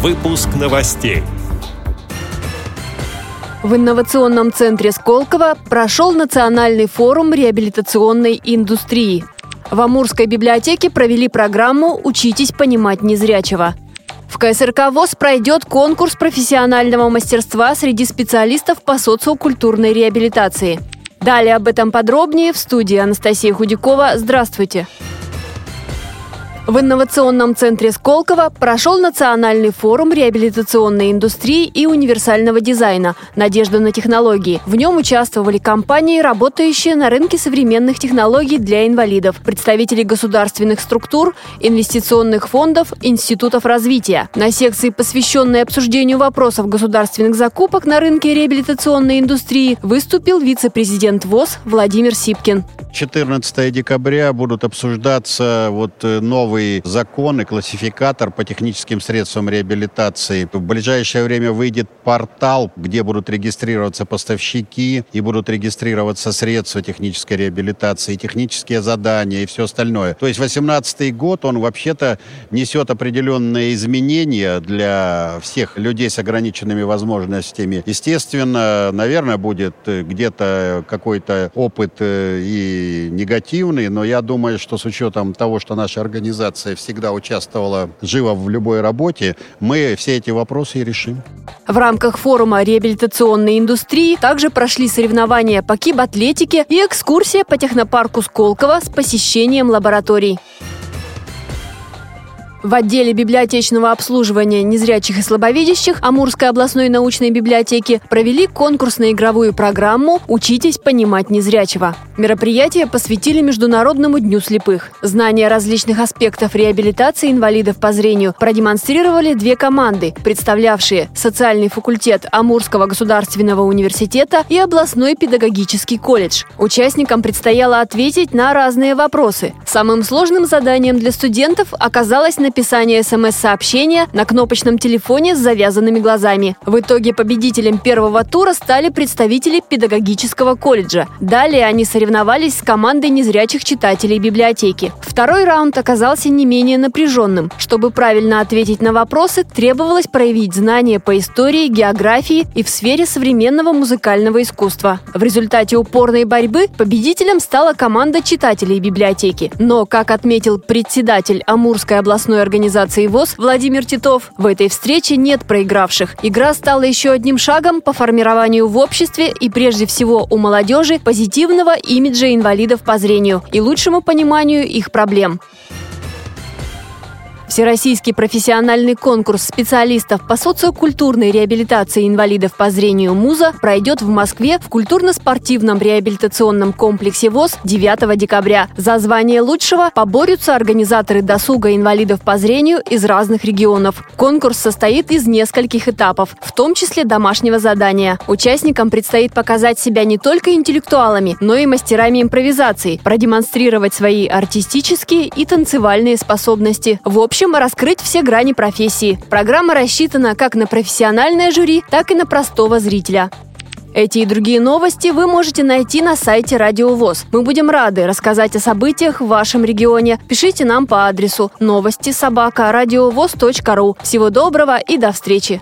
Выпуск новостей. В инновационном центре Сколково прошел национальный форум реабилитационной индустрии. В Амурской библиотеке провели программу «Учитесь понимать незрячего». В КСРК ВОЗ пройдет конкурс профессионального мастерства среди специалистов по социокультурной реабилитации. Далее об этом подробнее в студии Анастасия Худякова. Здравствуйте! Здравствуйте! В инновационном центре Сколково прошел национальный форум реабилитационной индустрии и универсального дизайна «Надежда на технологии». В нем участвовали компании, работающие на рынке современных технологий для инвалидов, представители государственных структур, инвестиционных фондов, институтов развития. На секции, посвященной обсуждению вопросов государственных закупок на рынке реабилитационной индустрии, выступил вице-президент ВОЗ Владимир Сипкин. 14 декабря будут обсуждаться вот э, новый закон и классификатор по техническим средствам реабилитации. В ближайшее время выйдет портал, где будут регистрироваться поставщики и будут регистрироваться средства технической реабилитации, технические задания и все остальное. То есть 18 год, он вообще-то несет определенные изменения для всех людей с ограниченными возможностями. Естественно, наверное, будет э, где-то какой-то опыт э, и негативный, но я думаю, что с учетом того, что наша организация всегда участвовала живо в любой работе, мы все эти вопросы и решим. В рамках форума реабилитационной индустрии также прошли соревнования по кибатлетике и экскурсия по технопарку Сколково с посещением лабораторий. В отделе библиотечного обслуживания незрячих и слабовидящих Амурской областной научной библиотеки провели конкурсно-игровую программу «Учитесь понимать незрячего». Мероприятие посвятили Международному дню слепых. Знания различных аспектов реабилитации инвалидов по зрению продемонстрировали две команды, представлявшие социальный факультет Амурского государственного университета и областной педагогический колледж. Участникам предстояло ответить на разные вопросы. Самым сложным заданием для студентов оказалось написание смс-сообщения на кнопочном телефоне с завязанными глазами. В итоге победителем первого тура стали представители педагогического колледжа. Далее они соревновались с командой незрячих читателей библиотеки. Второй раунд оказался не менее напряженным. Чтобы правильно ответить на вопросы, требовалось проявить знания по истории, географии и в сфере современного музыкального искусства. В результате упорной борьбы победителем стала команда читателей библиотеки. Но, как отметил председатель Амурской областной областной организации ВОЗ Владимир Титов, в этой встрече нет проигравших. Игра стала еще одним шагом по формированию в обществе и прежде всего у молодежи позитивного имиджа инвалидов по зрению и лучшему пониманию их проблем. Всероссийский профессиональный конкурс специалистов по социокультурной реабилитации инвалидов по зрению МУЗа пройдет в Москве в культурно-спортивном реабилитационном комплексе ВОЗ 9 декабря. За звание лучшего поборются организаторы досуга инвалидов по зрению из разных регионов. Конкурс состоит из нескольких этапов, в том числе домашнего задания. Участникам предстоит показать себя не только интеллектуалами, но и мастерами импровизации, продемонстрировать свои артистические и танцевальные способности. В общем, общем, раскрыть все грани профессии. Программа рассчитана как на профессиональное жюри, так и на простого зрителя. Эти и другие новости вы можете найти на сайте Радио ВОЗ. Мы будем рады рассказать о событиях в вашем регионе. Пишите нам по адресу новости собака ру. Всего доброго и до встречи!